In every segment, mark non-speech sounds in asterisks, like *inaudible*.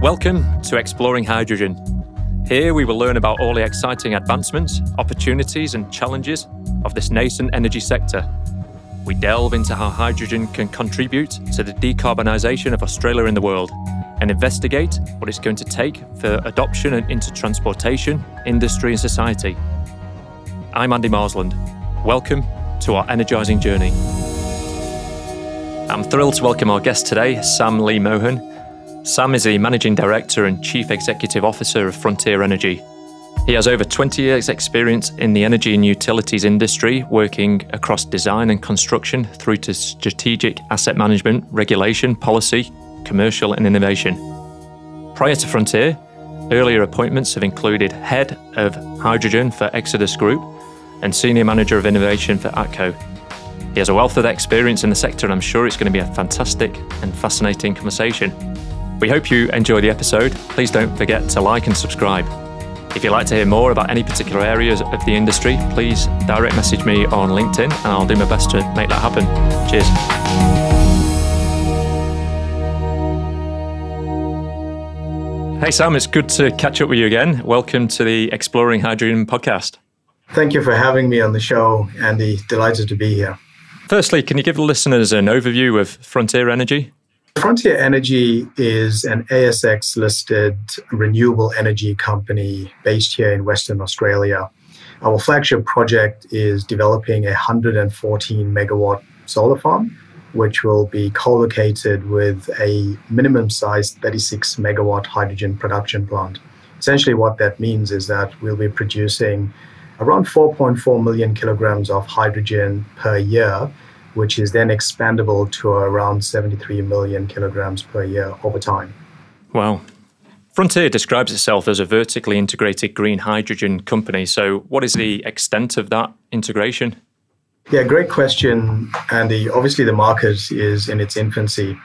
Welcome to Exploring Hydrogen. Here we will learn about all the exciting advancements, opportunities, and challenges of this nascent energy sector. We delve into how hydrogen can contribute to the decarbonisation of Australia and the world and investigate what it's going to take for adoption and into transportation, industry, and society. I'm Andy Marsland. Welcome to our energising journey. I'm thrilled to welcome our guest today, Sam Lee Mohan. Sam is the Managing Director and Chief Executive Officer of Frontier Energy. He has over 20 years' experience in the energy and utilities industry, working across design and construction through to strategic asset management, regulation, policy, commercial, and innovation. Prior to Frontier, earlier appointments have included Head of Hydrogen for Exodus Group and Senior Manager of Innovation for ATCO. He has a wealth of experience in the sector, and I'm sure it's going to be a fantastic and fascinating conversation. We hope you enjoy the episode. Please don't forget to like and subscribe. If you'd like to hear more about any particular areas of the industry, please direct message me on LinkedIn and I'll do my best to make that happen. Cheers. Hey Sam, it's good to catch up with you again. Welcome to the Exploring Hydrogen podcast. Thank you for having me on the show, Andy. Delighted to be here. Firstly, can you give the listeners an overview of Frontier Energy? Frontier Energy is an ASX listed renewable energy company based here in Western Australia. Our flagship project is developing a 114 megawatt solar farm, which will be co located with a minimum sized 36 megawatt hydrogen production plant. Essentially, what that means is that we'll be producing around 4.4 million kilograms of hydrogen per year which is then expandable to around 73 million kilograms per year over time. Wow. Frontier describes itself as a vertically integrated green hydrogen company. So, what is the extent of that integration? Yeah, great question, Andy. Obviously, the market is in its infancy,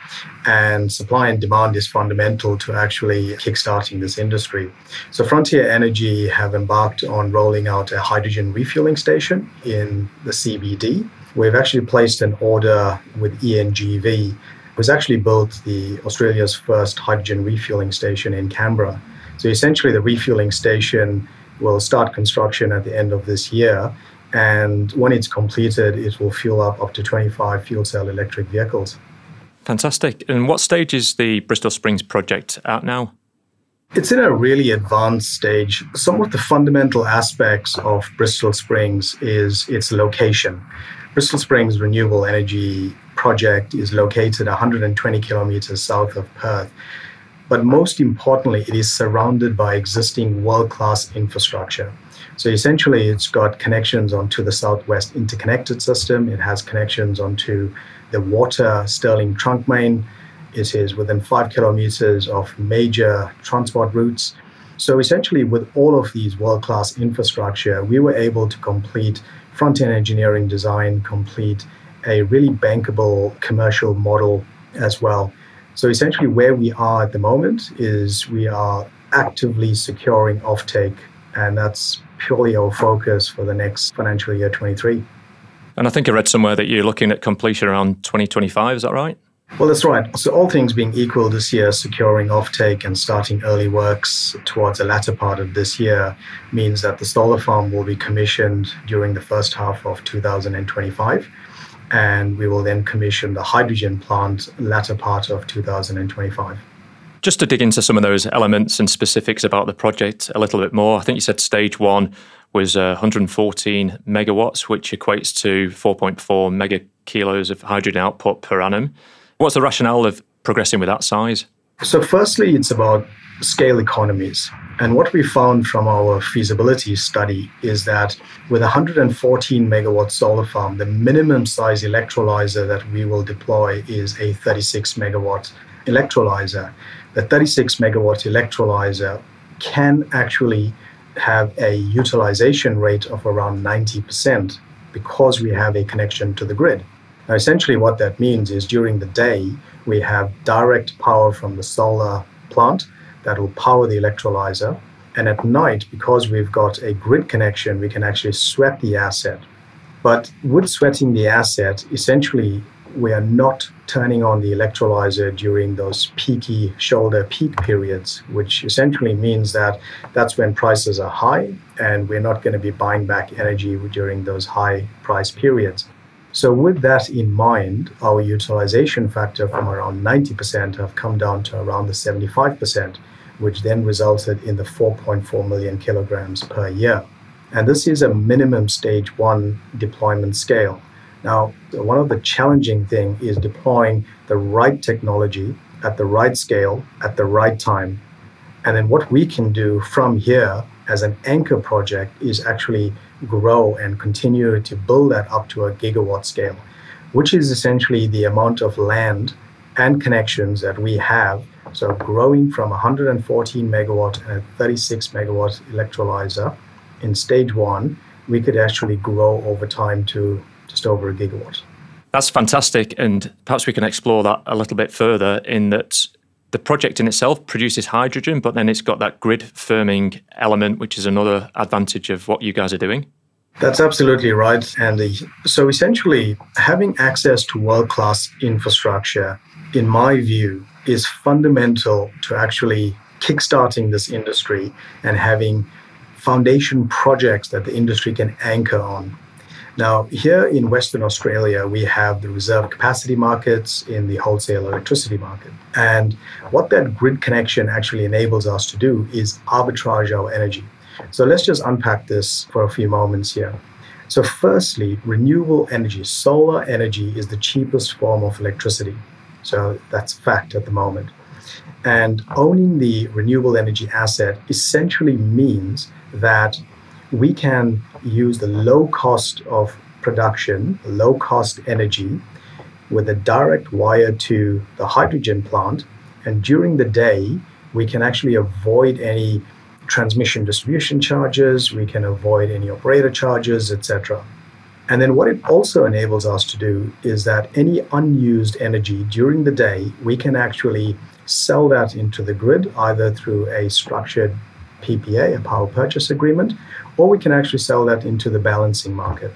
and supply and demand is fundamental to actually kickstarting this industry. So, Frontier Energy have embarked on rolling out a hydrogen refueling station in the CBD we've actually placed an order with ENGV, who's actually built the Australia's first hydrogen refueling station in Canberra. So essentially, the refueling station will start construction at the end of this year. And when it's completed, it will fuel up up to 25 fuel cell electric vehicles. Fantastic. And what stage is the Bristol Springs project at now? It's in a really advanced stage. Some of the fundamental aspects of Bristol Springs is its location. Bristol Springs Renewable Energy Project is located 120 kilometers south of Perth. But most importantly, it is surrounded by existing world class infrastructure. So essentially, it's got connections onto the Southwest Interconnected System, it has connections onto the water Stirling trunk main. It is within five kilometers of major transport routes. So essentially, with all of these world class infrastructure, we were able to complete front end engineering design complete, a really bankable commercial model as well. So essentially, where we are at the moment is we are actively securing offtake, and that's purely our focus for the next financial year 23. And I think I read somewhere that you're looking at completion around 2025, is that right? Well, that's right. So, all things being equal this year, securing offtake and starting early works towards the latter part of this year means that the solar farm will be commissioned during the first half of 2025. And we will then commission the hydrogen plant latter part of 2025. Just to dig into some of those elements and specifics about the project a little bit more, I think you said stage one was uh, 114 megawatts, which equates to 4.4 mega kilos of hydrogen output per annum. What's the rationale of progressing with that size? So, firstly, it's about scale economies. And what we found from our feasibility study is that with 114 megawatt solar farm, the minimum size electrolyzer that we will deploy is a 36 megawatt electrolyzer. The 36 megawatt electrolyzer can actually have a utilization rate of around 90% because we have a connection to the grid. Now, essentially, what that means is during the day, we have direct power from the solar plant that will power the electrolyzer. And at night, because we've got a grid connection, we can actually sweat the asset. But with sweating the asset, essentially, we are not turning on the electrolyzer during those peaky shoulder peak periods, which essentially means that that's when prices are high and we're not going to be buying back energy during those high price periods. So, with that in mind, our utilization factor from around 90% have come down to around the 75%, which then resulted in the 4.4 million kilograms per year. And this is a minimum stage one deployment scale. Now, one of the challenging thing is deploying the right technology at the right scale at the right time. And then what we can do from here as an anchor project is actually grow and continue to build that up to a gigawatt scale, which is essentially the amount of land and connections that we have. So growing from 114 megawatt and a 36 megawatt electrolyzer in stage one, we could actually grow over time to just over a gigawatt. That's fantastic. And perhaps we can explore that a little bit further in that the project in itself produces hydrogen, but then it's got that grid firming element, which is another advantage of what you guys are doing. That's absolutely right, Andy. So essentially, having access to world class infrastructure, in my view, is fundamental to actually kickstarting this industry and having foundation projects that the industry can anchor on. Now, here in Western Australia, we have the reserve capacity markets in the wholesale electricity market. And what that grid connection actually enables us to do is arbitrage our energy. So let's just unpack this for a few moments here. So, firstly, renewable energy, solar energy, is the cheapest form of electricity. So, that's fact at the moment. And owning the renewable energy asset essentially means that we can use the low cost of production, low cost energy, with a direct wire to the hydrogen plant. And during the day, we can actually avoid any transmission distribution charges, we can avoid any operator charges, etc. And then what it also enables us to do is that any unused energy during the day, we can actually sell that into the grid either through a structured PPA, a power purchase agreement, or we can actually sell that into the balancing market.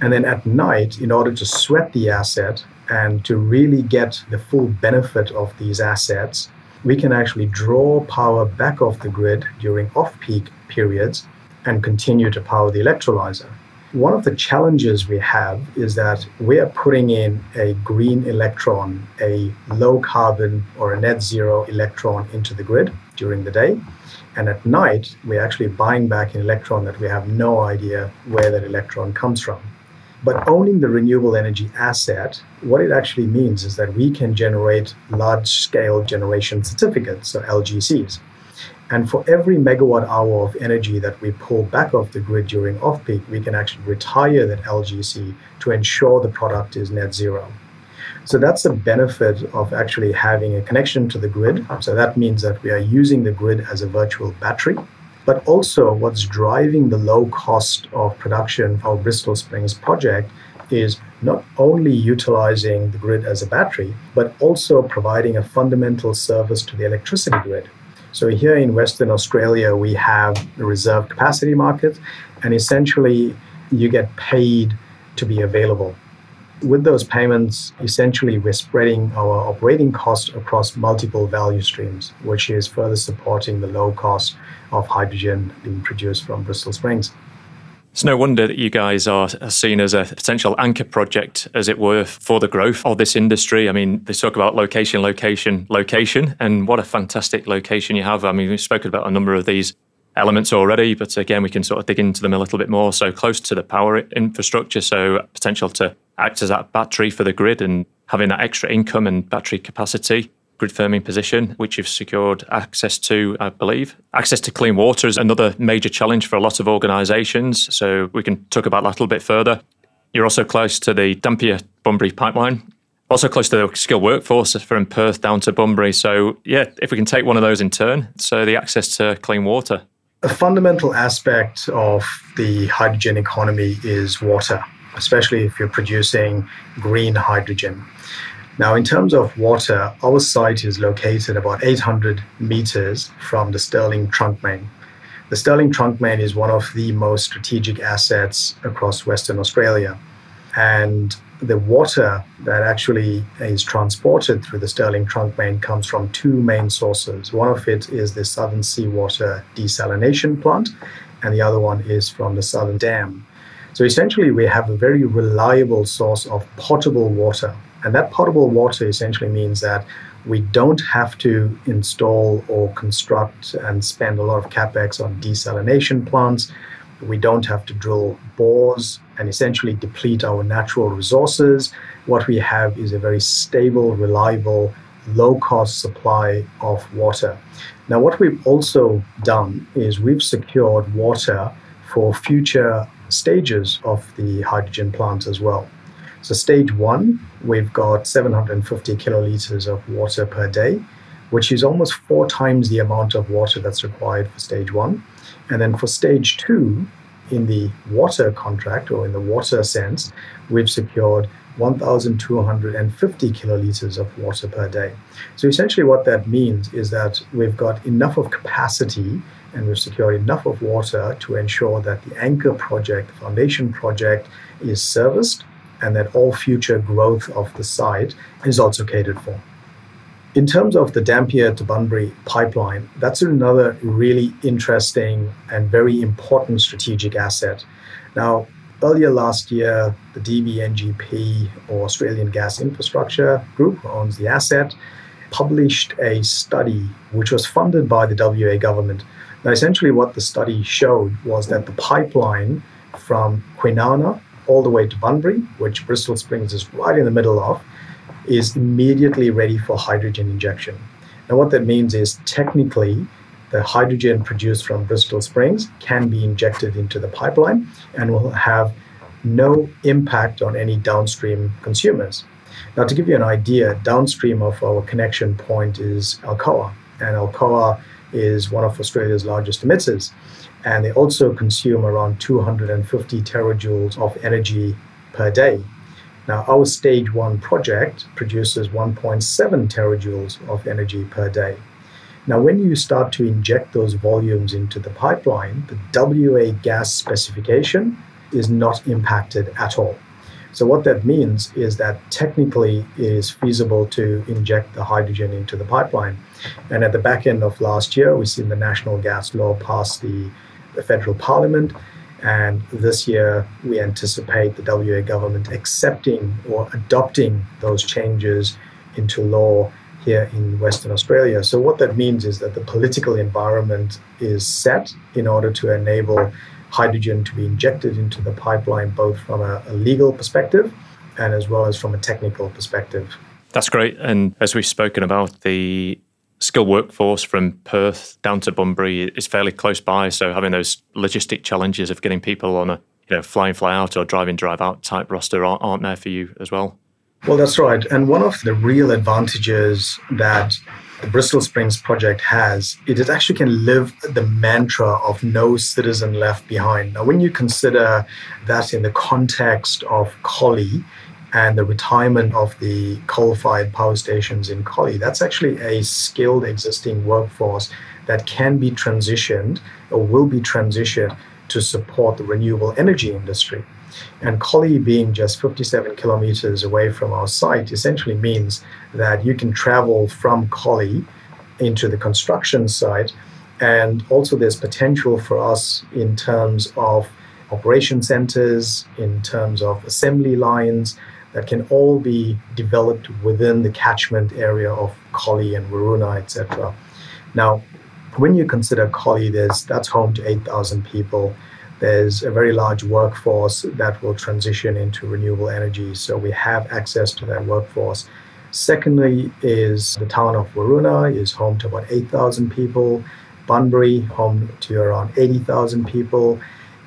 And then at night, in order to sweat the asset and to really get the full benefit of these assets, we can actually draw power back off the grid during off peak periods and continue to power the electrolyzer. One of the challenges we have is that we are putting in a green electron, a low carbon or a net zero electron into the grid during the day. And at night, we're actually buying back an electron that we have no idea where that electron comes from. But owning the renewable energy asset, what it actually means is that we can generate large scale generation certificates, so LGCs. And for every megawatt hour of energy that we pull back off the grid during off peak, we can actually retire that LGC to ensure the product is net zero. So that's the benefit of actually having a connection to the grid. So that means that we are using the grid as a virtual battery. But also, what's driving the low cost of production for Bristol Springs project is not only utilizing the grid as a battery, but also providing a fundamental service to the electricity grid. So, here in Western Australia, we have the reserve capacity market, and essentially, you get paid to be available with those payments, essentially, we're spreading our operating costs across multiple value streams, which is further supporting the low cost of hydrogen being produced from Bristol Springs. It's no wonder that you guys are seen as a potential anchor project, as it were, for the growth of this industry. I mean, they talk about location, location, location, and what a fantastic location you have. I mean, we've spoken about a number of these elements already, but again, we can sort of dig into them a little bit more. So close to the power infrastructure, so potential to act as that battery for the grid and having that extra income and battery capacity. Grid firming position, which you've secured access to, I believe. Access to clean water is another major challenge for a lot of organisations. So we can talk about that a little bit further. You're also close to the Dampier Bunbury pipeline, also close to the skilled workforce from Perth down to Bunbury. So, yeah, if we can take one of those in turn, so the access to clean water. A fundamental aspect of the hydrogen economy is water especially if you're producing green hydrogen. Now, in terms of water, our site is located about 800 meters from the Stirling trunk main. The Stirling trunk Main is one of the most strategic assets across Western Australia. And the water that actually is transported through the Stirling trunk main comes from two main sources. One of it is the Southern Seawater Desalination Plant, and the other one is from the Southern Dam. So essentially, we have a very reliable source of potable water. And that potable water essentially means that we don't have to install or construct and spend a lot of capex on desalination plants. We don't have to drill bores and essentially deplete our natural resources. What we have is a very stable, reliable, low cost supply of water. Now, what we've also done is we've secured water for future stages of the hydrogen plant as well. So, stage one, we've got 750 kiloliters of water per day, which is almost four times the amount of water that's required for stage one. And then for stage two, in the water contract or in the water sense, we've secured 1,250 kiloliters of water per day. So essentially, what that means is that we've got enough of capacity and we've secured enough of water to ensure that the anchor project, the foundation project, is serviced and that all future growth of the site is also catered for. In terms of the Dampier to Bunbury pipeline, that's another really interesting and very important strategic asset. Now, earlier last year, the DBNGP, or Australian Gas Infrastructure Group, who owns the asset, published a study which was funded by the WA government. Now, essentially, what the study showed was that the pipeline from Kwinana all the way to Bunbury, which Bristol Springs is right in the middle of, is immediately ready for hydrogen injection. And what that means is technically, the hydrogen produced from Bristol Springs can be injected into the pipeline and will have no impact on any downstream consumers. Now, to give you an idea, downstream of our connection point is Alcoa, and Alcoa is one of Australia's largest emitters. And they also consume around 250 terajoules of energy per day. Now, our stage one project produces 1.7 terajoules of energy per day. Now, when you start to inject those volumes into the pipeline, the WA gas specification is not impacted at all. So, what that means is that technically it is feasible to inject the hydrogen into the pipeline. And at the back end of last year, we've seen the national gas law pass the, the federal parliament and this year, we anticipate the WA government accepting or adopting those changes into law here in Western Australia. So, what that means is that the political environment is set in order to enable hydrogen to be injected into the pipeline, both from a, a legal perspective and as well as from a technical perspective. That's great. And as we've spoken about, the skilled workforce from Perth down to Bunbury is fairly close by. So having those logistic challenges of getting people on a you know fly in fly out or drive in drive out type roster aren't, aren't there for you as well. Well, that's right. And one of the real advantages that the Bristol Springs project has, it actually can live the mantra of no citizen left behind. Now, when you consider that in the context of Collie, and the retirement of the coal fired power stations in Collie, that's actually a skilled existing workforce that can be transitioned or will be transitioned to support the renewable energy industry. And Collie being just 57 kilometers away from our site essentially means that you can travel from Collie into the construction site. And also, there's potential for us in terms of operation centers, in terms of assembly lines, that can all be developed within the catchment area of Collie and Waroona, etc. Now, when you consider Collie, there's that's home to 8,000 people. There's a very large workforce that will transition into renewable energy, so we have access to that workforce. Secondly, is the town of Waroona is home to about 8,000 people. Bunbury, home to around 80,000 people.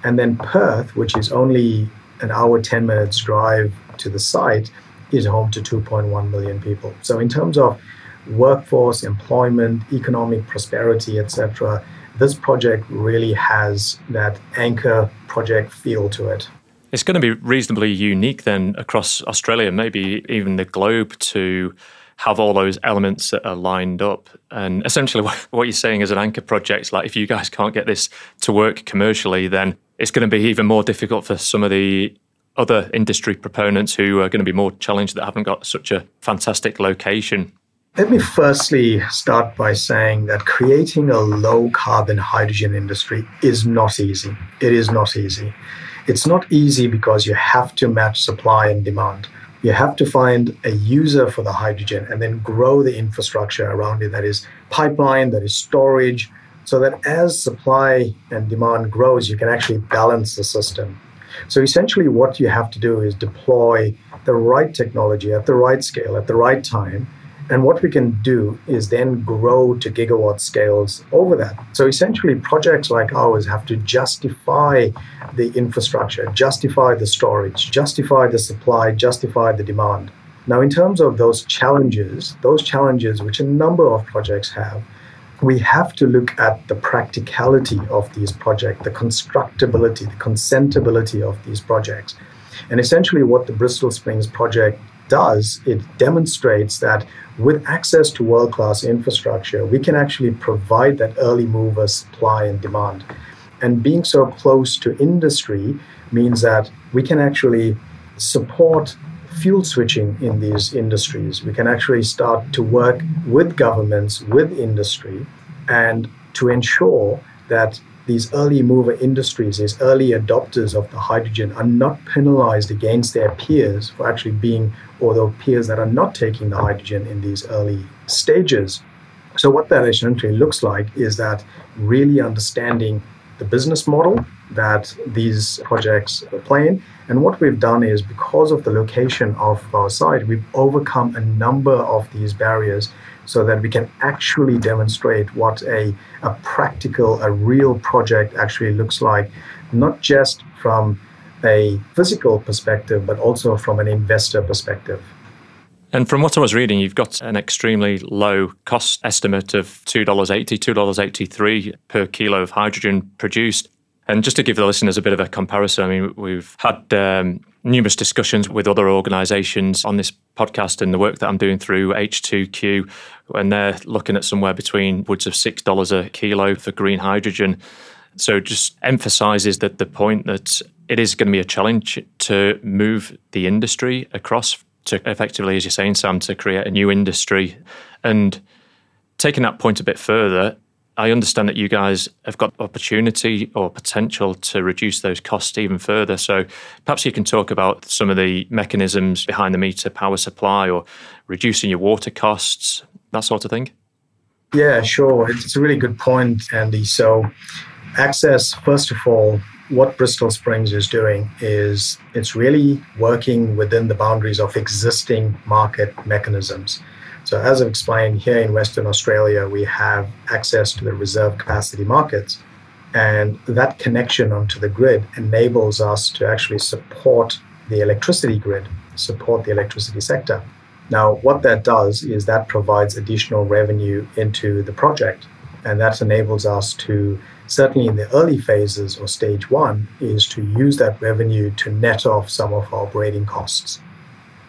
And then Perth, which is only an hour, 10 minutes drive to the site is home to 2.1 million people. So in terms of workforce, employment, economic prosperity, etc., this project really has that anchor project feel to it. It's going to be reasonably unique then across Australia, maybe even the globe, to have all those elements that are lined up. And essentially, *laughs* what you're saying is an anchor project, like if you guys can't get this to work commercially, then it's going to be even more difficult for some of the other industry proponents who are going to be more challenged that haven't got such a fantastic location? Let me firstly start by saying that creating a low carbon hydrogen industry is not easy. It is not easy. It's not easy because you have to match supply and demand. You have to find a user for the hydrogen and then grow the infrastructure around it that is pipeline, that is storage, so that as supply and demand grows, you can actually balance the system. So essentially, what you have to do is deploy the right technology at the right scale, at the right time, and what we can do is then grow to gigawatt scales over that. So essentially, projects like ours have to justify the infrastructure, justify the storage, justify the supply, justify the demand. Now, in terms of those challenges, those challenges which a number of projects have, we have to look at the practicality of these projects, the constructability, the consentability of these projects. And essentially, what the Bristol Springs project does, it demonstrates that with access to world class infrastructure, we can actually provide that early mover supply and demand. And being so close to industry means that we can actually support fuel switching in these industries. We can actually start to work with governments, with industry, and to ensure that these early mover industries, these early adopters of the hydrogen, are not penalized against their peers for actually being, or the peers that are not taking the hydrogen in these early stages. So, what that essentially looks like is that really understanding the business model that these projects are in. And what we've done is because of the location of our site, we've overcome a number of these barriers so that we can actually demonstrate what a, a practical, a real project actually looks like, not just from a physical perspective, but also from an investor perspective. And from what I was reading, you've got an extremely low cost estimate of $2.80, $2.83 per kilo of hydrogen produced. And just to give the listeners a bit of a comparison, I mean, we've had um, numerous discussions with other organisations on this podcast and the work that I'm doing through H2Q, and they're looking at somewhere between woods of $6 a kilo for green hydrogen. So just emphasises that the point that it is going to be a challenge to move the industry across to effectively, as you're saying, Sam, to create a new industry. And taking that point a bit further, I understand that you guys have got opportunity or potential to reduce those costs even further. So perhaps you can talk about some of the mechanisms behind the meter power supply or reducing your water costs, that sort of thing. Yeah, sure. It's a really good point, Andy. So, access, first of all, what Bristol Springs is doing is it's really working within the boundaries of existing market mechanisms. So, as I've explained, here in Western Australia, we have access to the reserve capacity markets. And that connection onto the grid enables us to actually support the electricity grid, support the electricity sector. Now, what that does is that provides additional revenue into the project. And that enables us to, certainly in the early phases or stage one, is to use that revenue to net off some of our operating costs.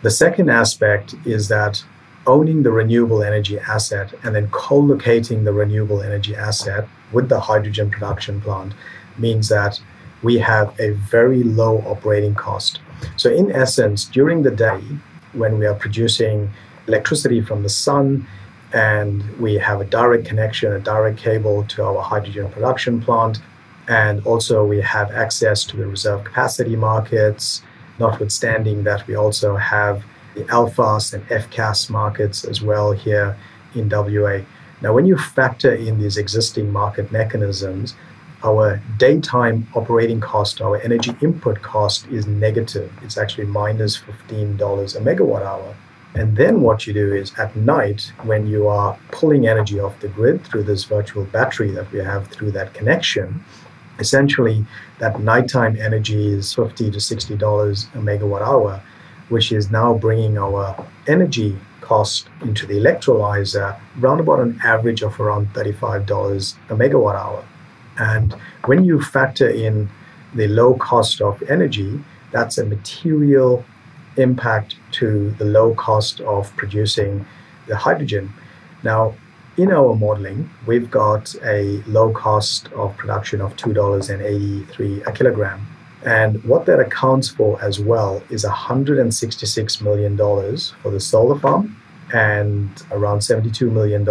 The second aspect is that owning the renewable energy asset and then co-locating the renewable energy asset with the hydrogen production plant means that we have a very low operating cost. So in essence, during the day, when we are producing electricity from the sun and we have a direct connection, a direct cable to our hydrogen production plant, and also we have access to the reserve capacity markets, notwithstanding that we also have the LFAS and FCAS markets as well here in WA. Now, when you factor in these existing market mechanisms, our daytime operating cost, our energy input cost is negative. It's actually minus $15 a megawatt hour. And then what you do is at night, when you are pulling energy off the grid through this virtual battery that we have through that connection, essentially that nighttime energy is 50 to $60 a megawatt hour which is now bringing our energy cost into the electrolyzer around about an average of around $35 a megawatt hour. And when you factor in the low cost of energy, that's a material impact to the low cost of producing the hydrogen. Now, in our modeling, we've got a low cost of production of $2.83 a kilogram And what that accounts for as well is $166 million for the solar farm and around $72 million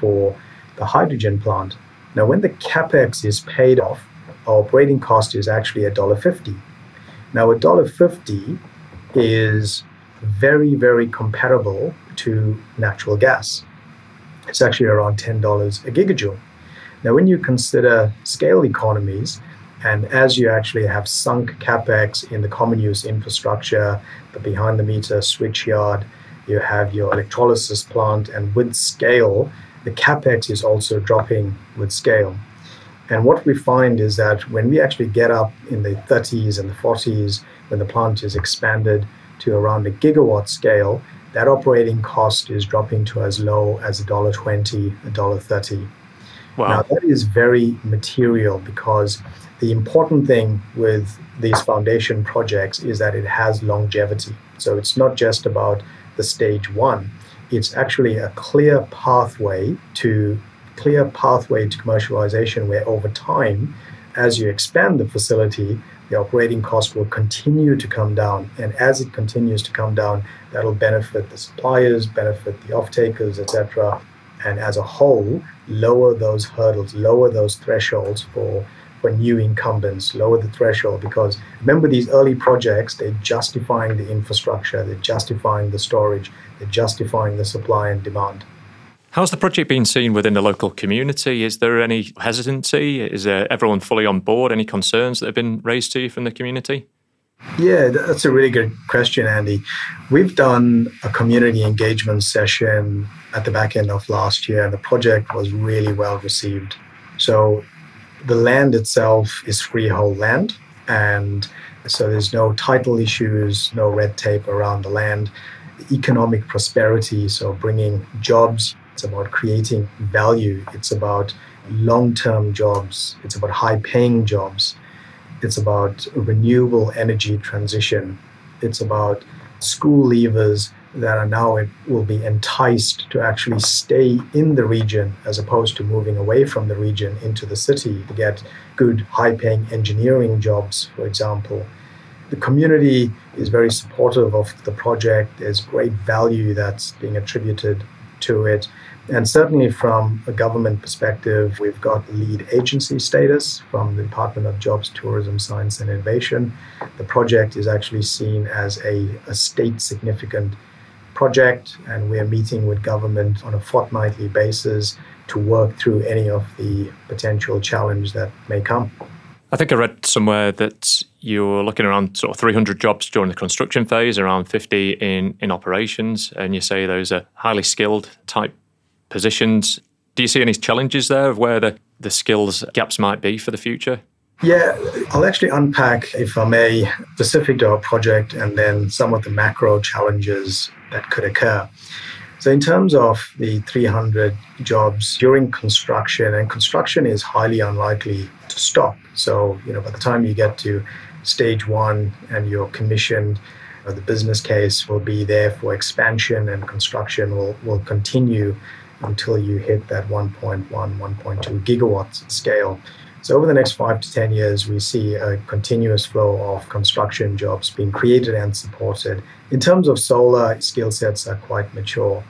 for the hydrogen plant. Now, when the capex is paid off, our operating cost is actually $1.50. Now, $1.50 is very, very comparable to natural gas. It's actually around $10 a gigajoule. Now, when you consider scale economies, and as you actually have sunk capex in the common use infrastructure, the behind the meter switch yard, you have your electrolysis plant, and with scale, the capex is also dropping with scale. And what we find is that when we actually get up in the 30s and the 40s, when the plant is expanded to around a gigawatt scale, that operating cost is dropping to as low as $1.20, $1.30. Wow. Now, that is very material because the important thing with these foundation projects is that it has longevity. So it's not just about the stage one, it's actually a clear pathway to clear pathway to commercialization where over time as you expand the facility the operating cost will continue to come down and as it continues to come down that'll benefit the suppliers benefit the off takers etc and as a whole lower those hurdles lower those thresholds for for new incumbents, lower the threshold because remember these early projects, they're justifying the infrastructure, they're justifying the storage, they're justifying the supply and demand. How's the project being seen within the local community? Is there any hesitancy? Is there everyone fully on board? Any concerns that have been raised to you from the community? Yeah, that's a really good question, Andy. We've done a community engagement session at the back end of last year, and the project was really well received. So the land itself is freehold land, and so there's no title issues, no red tape around the land. Economic prosperity, so bringing jobs, it's about creating value, it's about long term jobs, it's about high paying jobs, it's about renewable energy transition, it's about school leavers that are now will be enticed to actually stay in the region as opposed to moving away from the region into the city to get good high paying engineering jobs for example. The community is very supportive of the project. There's great value that's being attributed to it. And certainly from a government perspective, we've got lead agency status from the Department of Jobs, Tourism, Science and Innovation. The project is actually seen as a, a state significant project, and we're meeting with government on a fortnightly basis to work through any of the potential challenge that may come. I think I read somewhere that you're looking around sort of 300 jobs during the construction phase, around 50 in, in operations, and you say those are highly skilled type positions. Do you see any challenges there of where the, the skills gaps might be for the future? Yeah, I'll actually unpack, if I may, specific to our project and then some of the macro challenges that could occur. So, in terms of the 300 jobs during construction, and construction is highly unlikely to stop. So, you know, by the time you get to stage one and you're commissioned, uh, the business case will be there for expansion and construction will, will continue until you hit that 1.1, 1.2 gigawatts scale. So over the next five to 10 years, we see a continuous flow of construction jobs being created and supported. In terms of solar, skill sets are quite mature.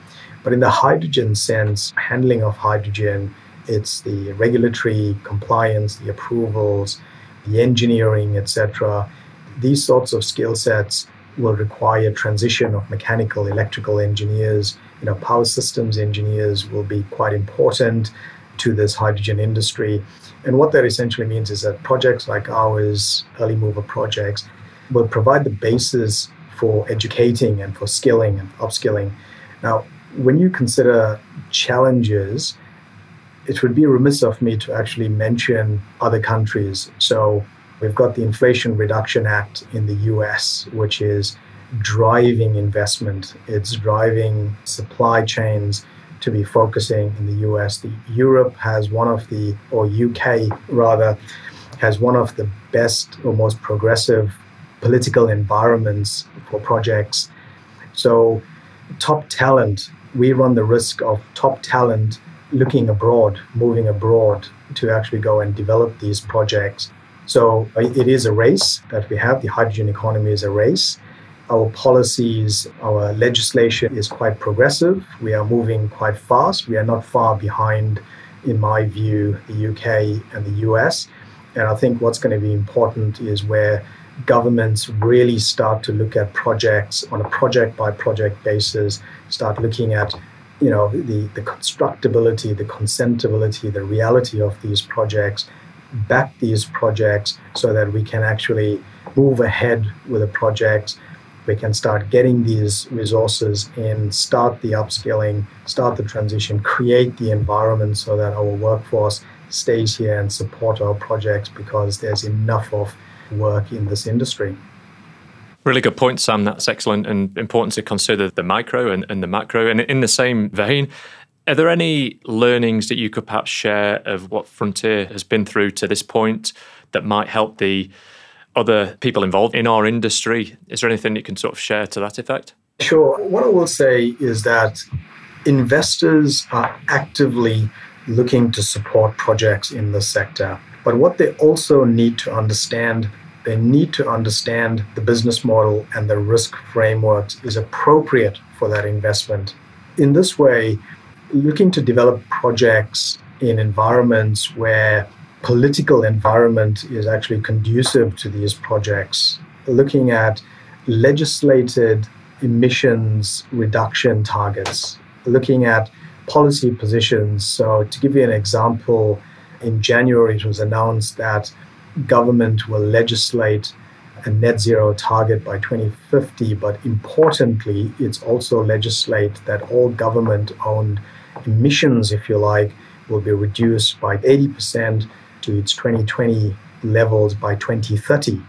But in the hydrogen sense, handling of hydrogen, it's the regulatory compliance, the approvals, the engineering, etc. These sorts of skill sets will require transition of mechanical, electrical engineers. You know, power systems engineers will be quite important to this hydrogen industry. And what that essentially means is that projects like ours, early mover projects, will provide the basis for educating and for skilling and upskilling. Now, when you consider challenges, it would be remiss of me to actually mention other countries. So, we've got the Inflation Reduction Act in the US, which is driving investment, it's driving supply chains to be focusing in the US. The Europe has one of the, or UK rather, has one of the best or most progressive political environments for projects. So, top talent, we run the risk of top talent looking abroad, moving abroad to actually go and develop these projects. So it is a race that we have. The hydrogen economy is a race. Our policies, our legislation is quite progressive. We are moving quite fast. We are not far behind, in my view, the UK and the US. And I think what's going to be important is where governments really start to look at projects on a project by project basis, start looking at you know the, the constructability, the consentability, the reality of these projects, back these projects so that we can actually move ahead with the projects. We can start getting these resources in, start the upskilling, start the transition, create the environment so that our workforce stays here and support our projects because there's enough of work in this industry. Really good point, Sam. That's excellent and important to consider the micro and, and the macro. And in the same vein, are there any learnings that you could perhaps share of what Frontier has been through to this point that might help the other people involved in our industry? Is there anything you can sort of share to that effect? Sure. What I will say is that investors are actively looking to support projects in the sector. But what they also need to understand, they need to understand the business model and the risk frameworks is appropriate for that investment. In this way, looking to develop projects in environments where political environment is actually conducive to these projects, looking at legislated emissions reduction targets, looking at policy positions. So, to give you an example, in January it was announced that government will legislate a net zero target by 2050, but importantly, it's also legislate that all government owned emissions, if you like, will be reduced by 80% to its 2020 levels by 2030.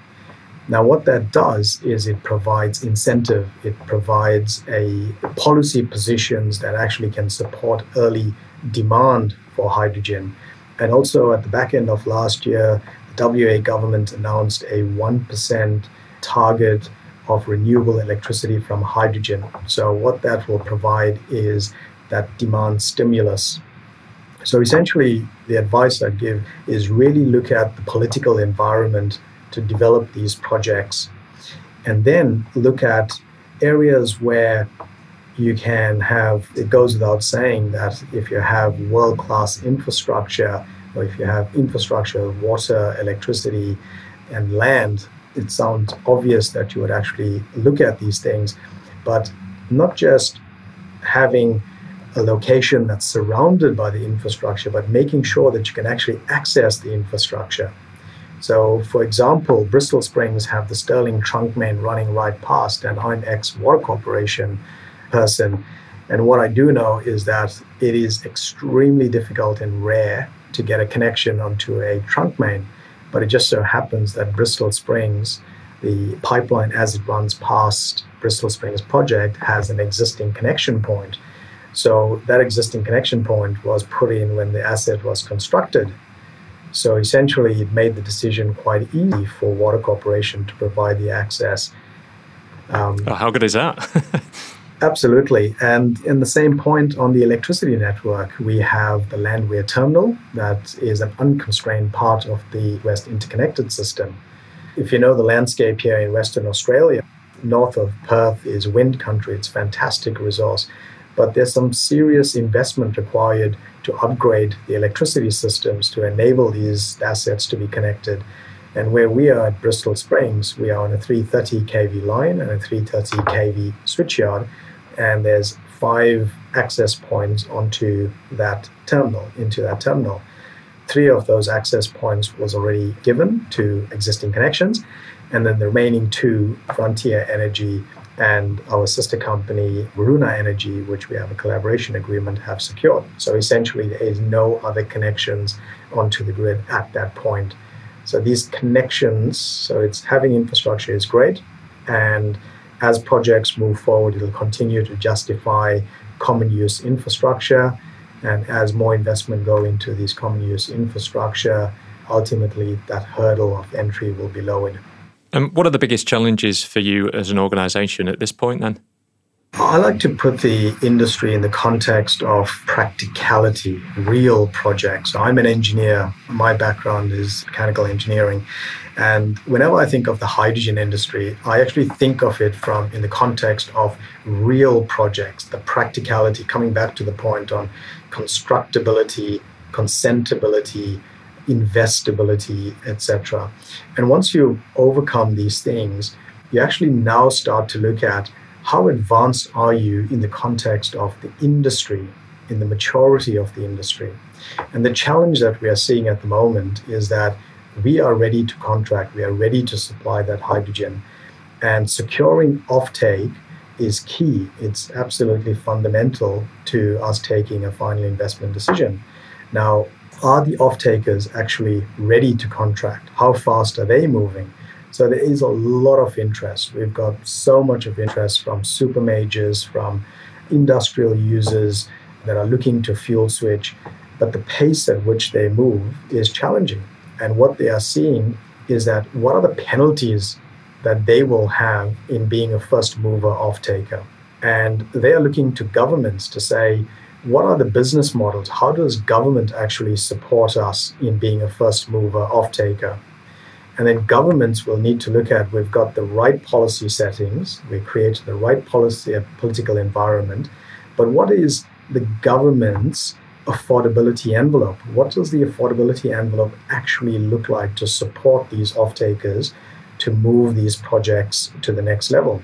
Now, what that does is it provides incentive, it provides a policy positions that actually can support early demand for hydrogen. And also at the back end of last year, the WA government announced a 1% target of renewable electricity from hydrogen. So, what that will provide is that demand stimulus. So, essentially, the advice I'd give is really look at the political environment to develop these projects. And then look at areas where you can have, it goes without saying that if you have world class infrastructure, or if you have infrastructure, water, electricity, and land, it sounds obvious that you would actually look at these things. But not just having a location that's surrounded by the infrastructure, but making sure that you can actually access the infrastructure. So, for example, Bristol Springs have the Stirling trunk main running right past, and I'm ex water corporation person. And what I do know is that it is extremely difficult and rare to get a connection onto a trunk main. But it just so happens that Bristol Springs, the pipeline as it runs past Bristol Springs project, has an existing connection point. So that existing connection point was put in when the asset was constructed so essentially, it made the decision quite easy for Water Corporation to provide the access. Um, oh, how good is that? *laughs* absolutely. And in the same point on the electricity network, we have the Landwehr terminal that is an unconstrained part of the West Interconnected System. If you know the landscape here in Western Australia, north of Perth is wind country. It's a fantastic resource but there's some serious investment required to upgrade the electricity systems to enable these assets to be connected. And where we are at Bristol Springs, we are on a 330 kV line and a 330 kV switchyard, and there's five access points onto that terminal, into that terminal. Three of those access points was already given to existing connections, and then the remaining two, Frontier Energy and our sister company, Waroona Energy, which we have a collaboration agreement, have secured. So essentially, there is no other connections onto the grid at that point. So these connections, so it's having infrastructure is great, and as projects move forward, it'll continue to justify common use infrastructure, and as more investment go into these common use infrastructure, ultimately that hurdle of entry will be lowered. And what are the biggest challenges for you as an organisation at this point then? I like to put the industry in the context of practicality, real projects. I'm an engineer. My background is mechanical engineering. And whenever I think of the hydrogen industry, I actually think of it from in the context of real projects, the practicality, coming back to the point on constructability, consentability, investability, etc. And once you overcome these things, you actually now start to look at how advanced are you in the context of the industry, in the maturity of the industry. And the challenge that we are seeing at the moment is that we are ready to contract, we are ready to supply that hydrogen. And securing offtake is key. It's absolutely fundamental to us taking a final investment decision. Now, are the off-takers actually ready to contract? How fast are they moving? So there is a lot of interest. We've got so much of interest from super majors, from industrial users that are looking to fuel switch, but the pace at which they move is challenging. And what they are seeing is that what are the penalties that they will have in being a first mover off taker? And they are looking to governments to say, what are the business models? How does government actually support us in being a first mover off taker? And then governments will need to look at we've got the right policy settings, we create the right policy uh, political environment, but what is the government's affordability envelope? What does the affordability envelope actually look like to support these off takers to move these projects to the next level?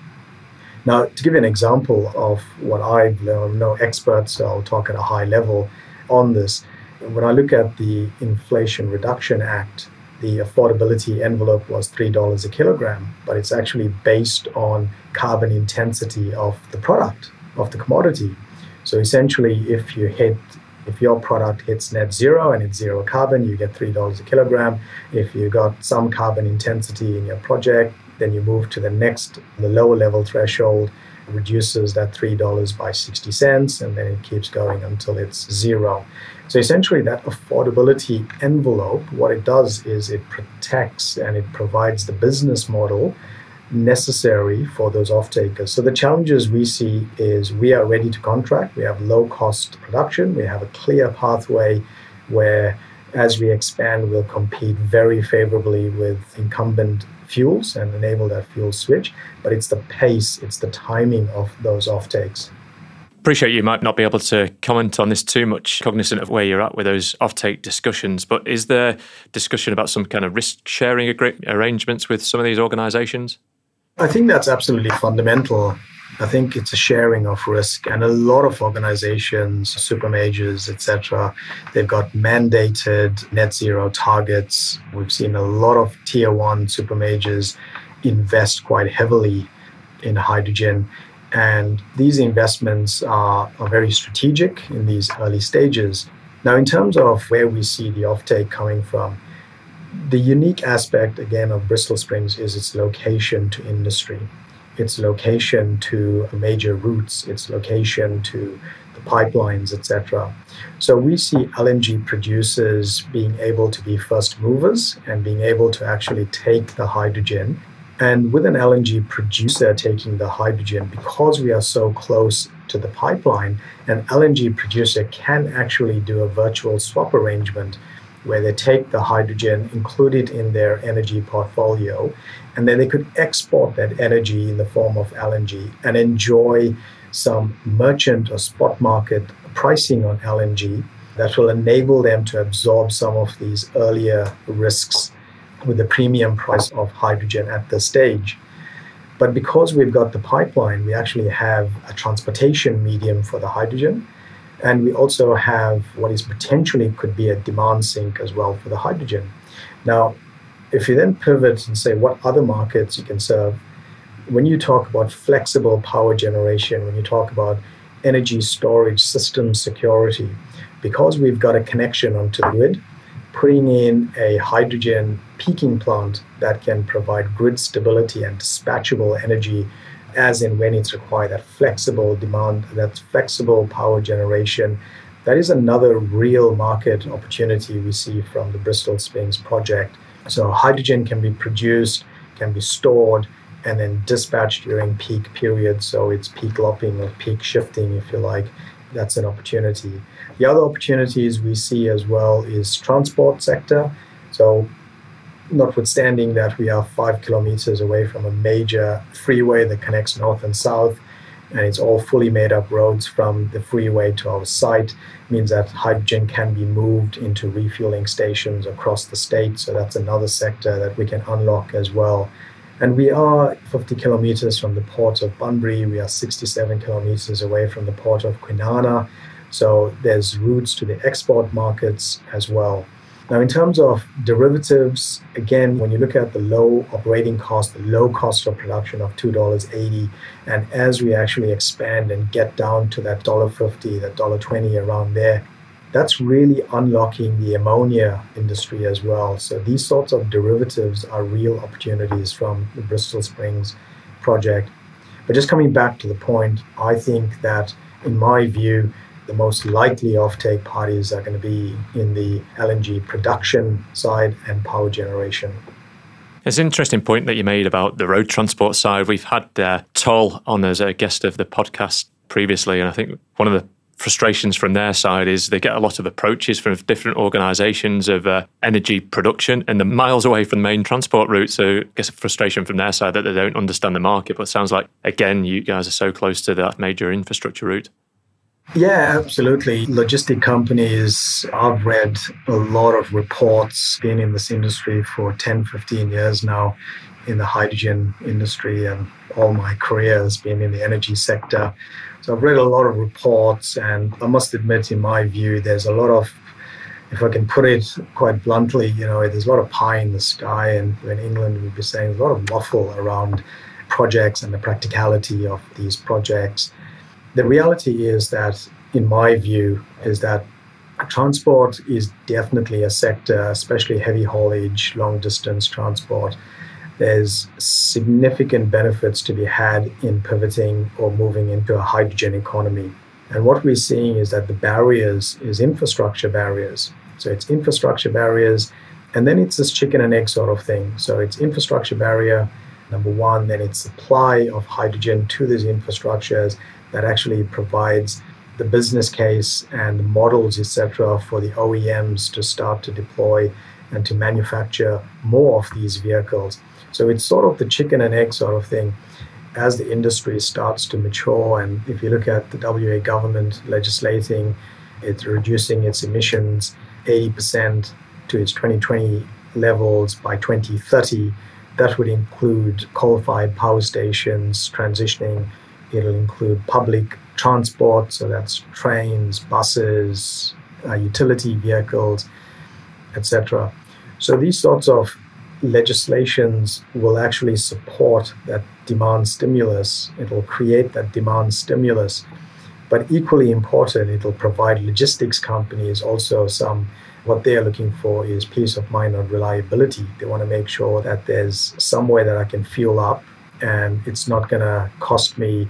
Now, to give you an example of what I've learned, no expert, so I'll talk at a high level on this. When I look at the Inflation Reduction Act, the affordability envelope was $3 a kilogram, but it's actually based on carbon intensity of the product, of the commodity. So essentially, if you hit if your product hits net zero and it's zero carbon, you get $3 a kilogram. If you got some carbon intensity in your project, then you move to the next, the lower level threshold, reduces that $3 by 60 cents, and then it keeps going until it's zero. So essentially, that affordability envelope, what it does is it protects and it provides the business model necessary for those off takers. So the challenges we see is we are ready to contract, we have low cost production, we have a clear pathway where as we expand, we'll compete very favorably with incumbent fuels and enable that fuel switch. But it's the pace, it's the timing of those offtakes. Appreciate you might not be able to comment on this too much, cognizant of where you're at with those offtake discussions. But is there discussion about some kind of risk sharing arrangements with some of these organisations? I think that's absolutely fundamental I think it's a sharing of risk, and a lot of organizations, super majors, etc., they've got mandated net zero targets. We've seen a lot of tier one super majors invest quite heavily in hydrogen. And these investments are, are very strategic in these early stages. Now, in terms of where we see the offtake coming from, the unique aspect, again, of Bristol Springs is its location to industry its location to major routes, its location to the pipelines, etc. So we see LNG producers being able to be first movers and being able to actually take the hydrogen. And with an LNG producer taking the hydrogen, because we are so close to the pipeline, an LNG producer can actually do a virtual swap arrangement where they take the hydrogen, include it in their energy portfolio, and then they could export that energy in the form of LNG and enjoy some merchant or spot market pricing on LNG that will enable them to absorb some of these earlier risks with the premium price of hydrogen at this stage. But because we've got the pipeline, we actually have a transportation medium for the hydrogen. And we also have what is potentially could be a demand sink as well for the hydrogen. Now, if you then pivot and say what other markets you can serve, when you talk about flexible power generation, when you talk about energy storage system security, because we've got a connection onto the grid, putting in a hydrogen peaking plant that can provide grid stability and dispatchable energy as and when it's required, that flexible demand, that flexible power generation. That is another real market opportunity we see from the Bristol Springs project. So, hydrogen can be produced, can be stored, and then dispatched during peak periods. So it's peak lopping or peak shifting, if you like. That's an opportunity. The other opportunities we see as well is transport sector. So notwithstanding that we are five kilometers away from a major freeway that connects north and south, and it's all fully made up roads from the freeway to our site, means that hydrogen can be moved into refueling stations across the state. So that's another sector that we can unlock as well. And we are 50 kilometers from the port of Bunbury. We are 67 kilometers away from the port of Kwinana. So there's routes to the export markets as well. Now, in terms of derivatives, again, when you look at the low operating cost, the low cost of production of $2.80, and as we actually expand and get down to that $1.50, that $1.20 around there, that's really unlocking the ammonia industry as well. So these sorts of derivatives are real opportunities from the Bristol Springs project. But just coming back to the point, I think that in my view, the most likely offtake parties are going to be in the LNG production side and power generation. It's an interesting point that you made about the road transport side. We've had uh, Toll on as a guest of the podcast previously, and I think one of the frustrations from their side is they get a lot of approaches from different organisations of uh, energy production and they're miles away from the main transport route. So I guess a frustration from their side that they don't understand the market. But it sounds like, again, you guys are so close to that major infrastructure route. Yeah, absolutely. Logistic companies, I've read a lot of reports, been in this industry for 10, 15 years now in the hydrogen industry, and all my career has been in the energy sector. So I've read a lot of reports, and I must admit, in my view, there's a lot of if I can put it quite bluntly, you know, there's a lot of pie in the sky, and in England we'd be saying a lot of waffle around projects and the practicality of these projects. The reality is that, in my view, is that transport is definitely a sector, especially heavy haulage, long distance transport. There's significant benefits to be had in pivoting or moving into a hydrogen economy. And what we're seeing is that the barriers is infrastructure barriers. So it's infrastructure barriers, and then it's this chicken and egg sort of thing. So it's infrastructure barrier, number one, then it's supply of hydrogen to these infrastructures, that actually provides the business case and the models, etc., for the OEMs to start to deploy and to manufacture more of these vehicles. So it's sort of the chicken and egg sort of thing. As the industry starts to mature, and if you look at the WA government legislating, it's reducing its emissions 80% to its 2020 levels by 2030. That would include coal fired power stations transitioning It'll include public transport, so that's trains, buses, uh, utility vehicles, etc. So these sorts of legislations will actually support that demand stimulus. It'll create that demand stimulus. But equally important, it'll provide logistics companies also some what they are looking for is peace of mind and reliability. They want to make sure that there's somewhere that I can fuel up and it's not going to cost me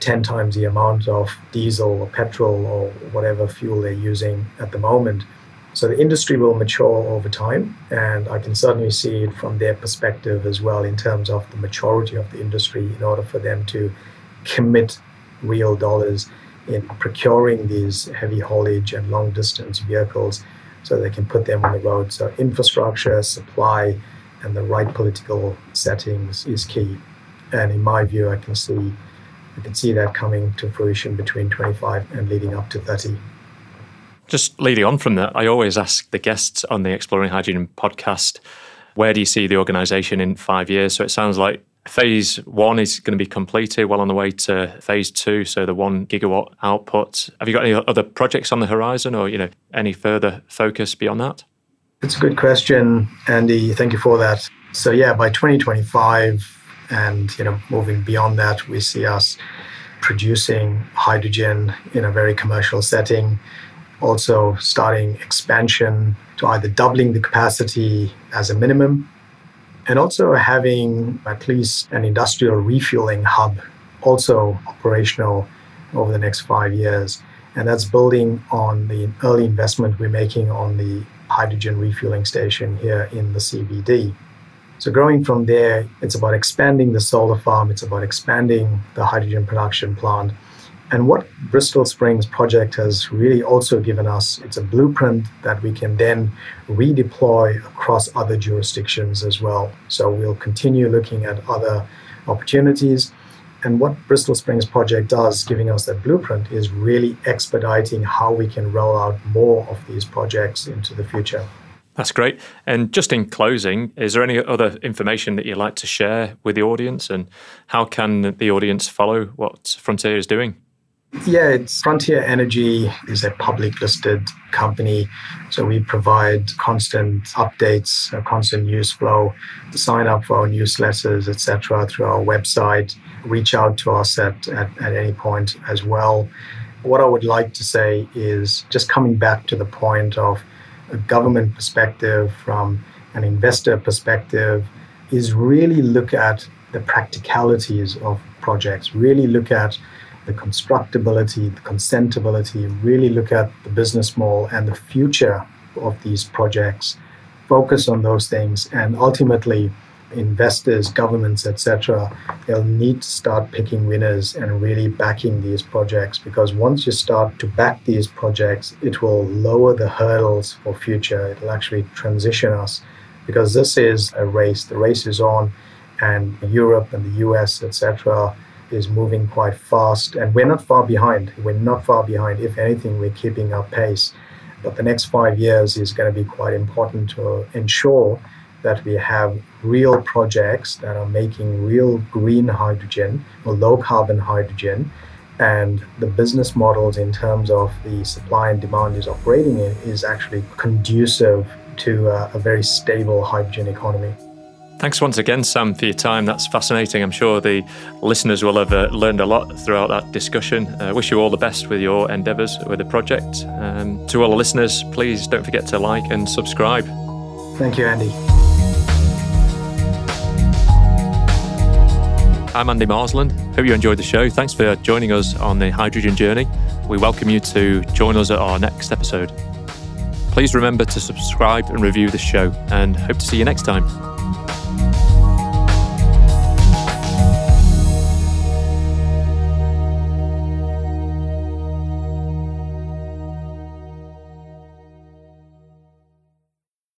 10 times the amount of diesel or petrol or whatever fuel they're using at the moment. So the industry will mature over time, and I can certainly see it from their perspective as well in terms of the maturity of the industry in order for them to commit real dollars in procuring these heavy haulage and long distance vehicles so they can put them on the road. So infrastructure, supply, and the right political settings is key. And in my view, I can see I can see that coming to fruition between 25 and leading up to 30. Just leading on from that, I always ask the guests on the Exploring Hydrogen podcast, where do you see the organisation in five years? So it sounds like phase one is going to be completed, well on the way to phase two, so the one gigawatt output. Have you got any other projects on the horizon or, you know, any further focus beyond that? It's a good question, Andy. Thank you for that. So yeah, by 2025, and you know, moving beyond that, we see us producing hydrogen in a very commercial setting. Also, starting expansion to either doubling the capacity as a minimum, and also having at least an industrial refueling hub also operational over the next five years. And that's building on the early investment we're making on the hydrogen refueling station here in the CBD. So, growing from there, it's about expanding the solar farm, it's about expanding the hydrogen production plant. And what Bristol Springs project has really also given us, it's a blueprint that we can then redeploy across other jurisdictions as well. So we'll continue looking at other opportunities. And what Bristol Springs project does, giving us that blueprint, is really expediting how we can roll out more of these projects into the future. That's great. And just in closing, is there any other information that you'd like to share with the audience? And how can the audience follow what Frontier is doing? Yeah, it's Frontier Energy is a public listed company. So we provide constant updates, a constant news flow, sign up for our newsletters, etc., through our website, reach out to us at, at, at any point as well. What I would like to say is just coming back to the point of a government perspective, from an investor perspective, is really look at the practicalities of projects, really look at the constructability, the consentability, really look at the business model and the future of these projects, focus on those things, and ultimately, investors, governments, etc., they'll need to start picking winners and really backing these projects because once you start to back these projects, it will lower the hurdles for future. It'll actually transition us because this is a race. The race is on, and Europe and the US, etc., is moving quite fast, and we're not far behind. We're not far behind. If anything, we're keeping up pace. But the next five years is going to be quite important to ensure that we have real projects that are making real green hydrogen or low carbon hydrogen. And the business models, in terms of the supply and demand is operating in, is actually conducive to a, a very stable hydrogen economy. Thanks once again, Sam, for your time. That's fascinating. I'm sure the listeners will have uh, learned a lot throughout that discussion. I uh, wish you all the best with your endeavours with the project. Um, to all the listeners, please don't forget to like and subscribe. Thank you, Andy. I'm Andy Marsland. Hope you enjoyed the show. Thanks for joining us on the hydrogen journey. We welcome you to join us at our next episode. Please remember to subscribe and review the show, and hope to see you next time.